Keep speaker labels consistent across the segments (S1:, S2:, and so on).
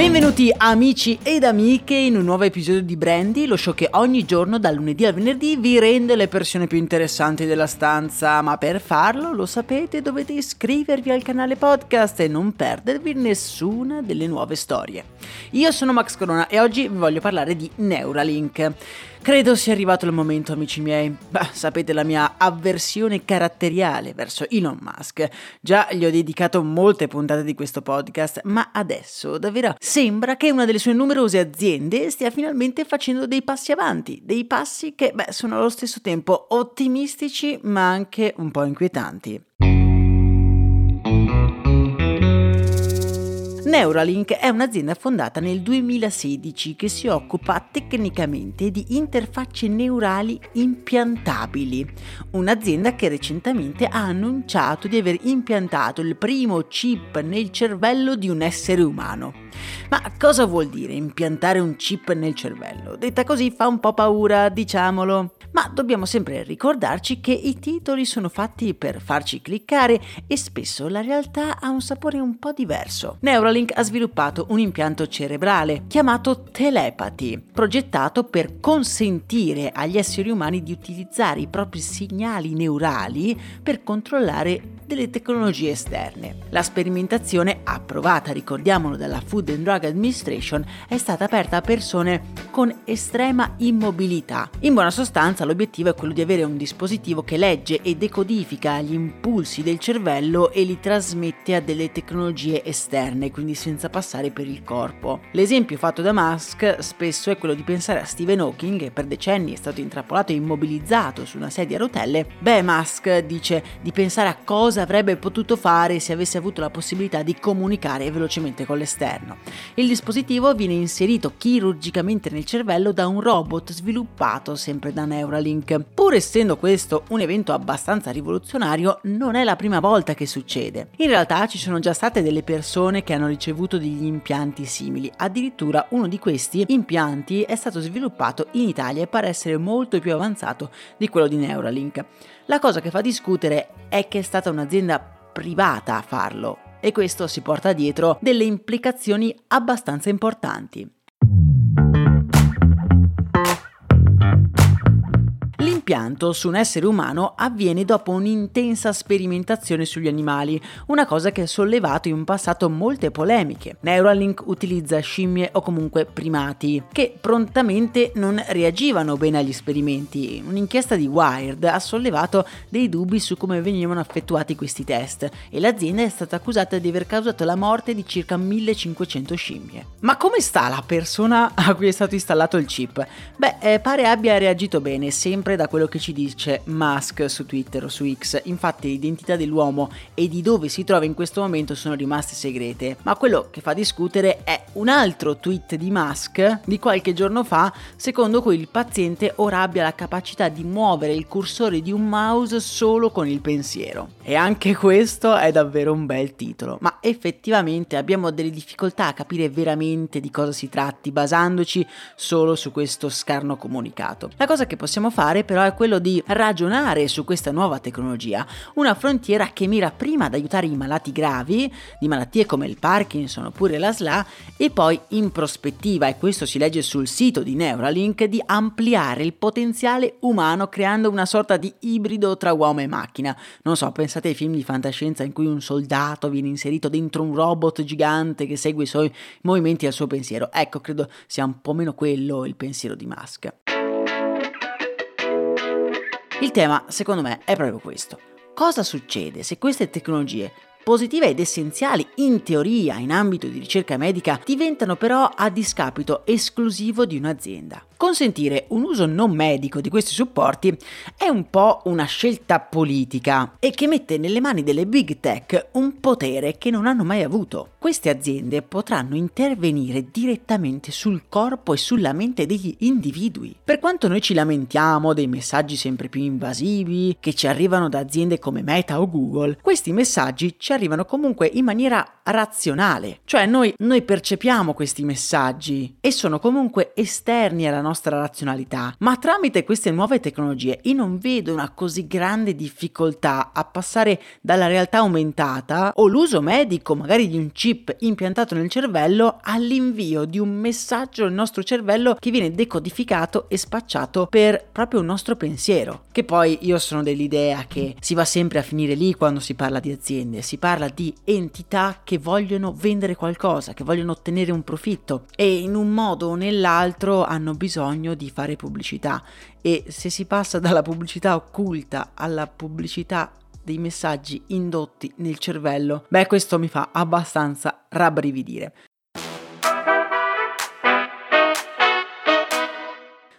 S1: Benvenuti amici ed amiche in un nuovo episodio di Brandy, lo show che ogni giorno dal lunedì al venerdì vi rende le persone più interessanti della stanza, ma per farlo, lo sapete, dovete iscrivervi al canale podcast e non perdervi nessuna delle nuove storie. Io sono Max Corona e oggi vi voglio parlare di Neuralink. Credo sia arrivato il momento, amici miei. Beh, sapete la mia avversione caratteriale verso Elon Musk. Già gli ho dedicato molte puntate di questo podcast, ma adesso davvero sembra che una delle sue numerose aziende stia finalmente facendo dei passi avanti, dei passi che, beh, sono allo stesso tempo ottimistici ma anche un po' inquietanti. Neuralink è un'azienda fondata nel 2016 che si occupa tecnicamente di interfacce neurali impiantabili. Un'azienda che recentemente ha annunciato di aver impiantato il primo chip nel cervello di un essere umano. Ma cosa vuol dire impiantare un chip nel cervello? Detta così fa un po' paura, diciamolo ma dobbiamo sempre ricordarci che i titoli sono fatti per farci cliccare e spesso la realtà ha un sapore un po' diverso. Neuralink ha sviluppato un impianto cerebrale chiamato Telepathy, progettato per consentire agli esseri umani di utilizzare i propri segnali neurali per controllare delle tecnologie esterne. La sperimentazione, approvata, ricordiamolo, dalla Food and Drug Administration, è stata aperta a persone con estrema immobilità. In buona sostanza l'obiettivo è quello di avere un dispositivo che legge e decodifica gli impulsi del cervello e li trasmette a delle tecnologie esterne, quindi senza passare per il corpo. L'esempio fatto da Musk spesso è quello di pensare a Stephen Hawking, che per decenni è stato intrappolato e immobilizzato su una sedia a rotelle. Beh, Musk dice di pensare a cosa cosa avrebbe potuto fare se avesse avuto la possibilità di comunicare velocemente con l'esterno. Il dispositivo viene inserito chirurgicamente nel cervello da un robot sviluppato sempre da Neuralink. Pur essendo questo un evento abbastanza rivoluzionario, non è la prima volta che succede. In realtà ci sono già state delle persone che hanno ricevuto degli impianti simili, addirittura uno di questi impianti è stato sviluppato in Italia e pare essere molto più avanzato di quello di Neuralink. La cosa che fa discutere è che è stata un'azienda privata a farlo e questo si porta dietro delle implicazioni abbastanza importanti. L'impianto su un essere umano avviene dopo un'intensa sperimentazione sugli animali, una cosa che ha sollevato in passato molte polemiche. Neuralink utilizza scimmie o comunque primati, che prontamente non reagivano bene agli esperimenti. Un'inchiesta di Wired ha sollevato dei dubbi su come venivano effettuati questi test e l'azienda è stata accusata di aver causato la morte di circa 1500 scimmie. Ma come sta la persona a cui è stato installato il chip? Beh, eh, pare abbia reagito bene, sempre da quello che ci dice Musk su Twitter o su X. Infatti l'identità dell'uomo e di dove si trova in questo momento sono rimaste segrete. Ma quello che fa discutere è un altro tweet di Musk di qualche giorno fa, secondo cui il paziente ora abbia la capacità di muovere il cursore di un mouse solo con il pensiero. E anche questo è davvero un bel titolo, ma effettivamente abbiamo delle difficoltà a capire veramente di cosa si tratti basandoci solo su questo scarno comunicato. La cosa che possiamo fare però è quello di ragionare su questa nuova tecnologia, una frontiera che mira prima ad aiutare i malati gravi, di malattie come il Parkinson oppure la SLA, e poi in prospettiva, e questo si legge sul sito di Neuralink, di ampliare il potenziale umano creando una sorta di ibrido tra uomo e macchina. Non so, pensate ai film di fantascienza in cui un soldato viene inserito dentro un robot gigante che segue i suoi movimenti e il suo pensiero. Ecco, credo sia un po' meno quello il pensiero di Musk. Il tema, secondo me, è proprio questo. Cosa succede se queste tecnologie positive ed essenziali in teoria in ambito di ricerca medica diventano però a discapito esclusivo di un'azienda. Consentire un uso non medico di questi supporti è un po' una scelta politica e che mette nelle mani delle big tech un potere che non hanno mai avuto. Queste aziende potranno intervenire direttamente sul corpo e sulla mente degli individui. Per quanto noi ci lamentiamo dei messaggi sempre più invasivi che ci arrivano da aziende come Meta o Google, questi messaggi ci arrivano comunque in maniera razionale, cioè noi, noi percepiamo questi messaggi e sono comunque esterni alla nostra nostra razionalità, ma tramite queste nuove tecnologie io non vedo una così grande difficoltà a passare dalla realtà aumentata o l'uso medico magari di un chip impiantato nel cervello all'invio di un messaggio nel nostro cervello che viene decodificato e spacciato per proprio un nostro pensiero. Che poi io sono dell'idea che si va sempre a finire lì quando si parla di aziende, si parla di entità che vogliono vendere qualcosa, che vogliono ottenere un profitto e in un modo o nell'altro hanno bisogno bisogno di fare pubblicità e se si passa dalla pubblicità occulta alla pubblicità dei messaggi indotti nel cervello, beh questo mi fa abbastanza rabbrividire.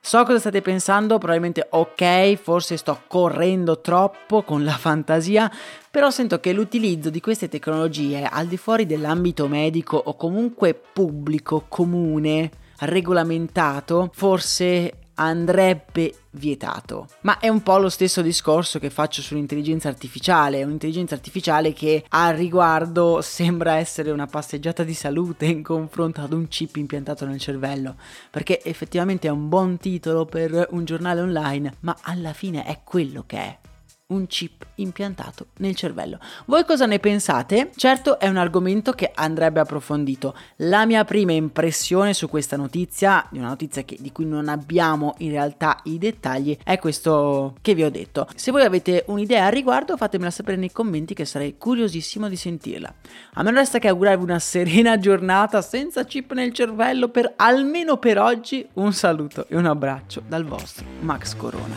S1: So cosa state pensando, probabilmente ok, forse sto correndo troppo con la fantasia, però sento che l'utilizzo di queste tecnologie al di fuori dell'ambito medico o comunque pubblico, comune, regolamentato, forse andrebbe vietato. Ma è un po' lo stesso discorso che faccio sull'intelligenza artificiale, un'intelligenza artificiale che al riguardo sembra essere una passeggiata di salute in confronto ad un chip impiantato nel cervello, perché effettivamente è un buon titolo per un giornale online, ma alla fine è quello che è un chip impiantato nel cervello. Voi cosa ne pensate? Certo è un argomento che andrebbe approfondito. La mia prima impressione su questa notizia, di una notizia che, di cui non abbiamo in realtà i dettagli, è questo che vi ho detto. Se voi avete un'idea al riguardo fatemela sapere nei commenti che sarei curiosissimo di sentirla. A me non resta che augurarvi una serena giornata senza chip nel cervello per almeno per oggi. Un saluto e un abbraccio dal vostro Max Corona.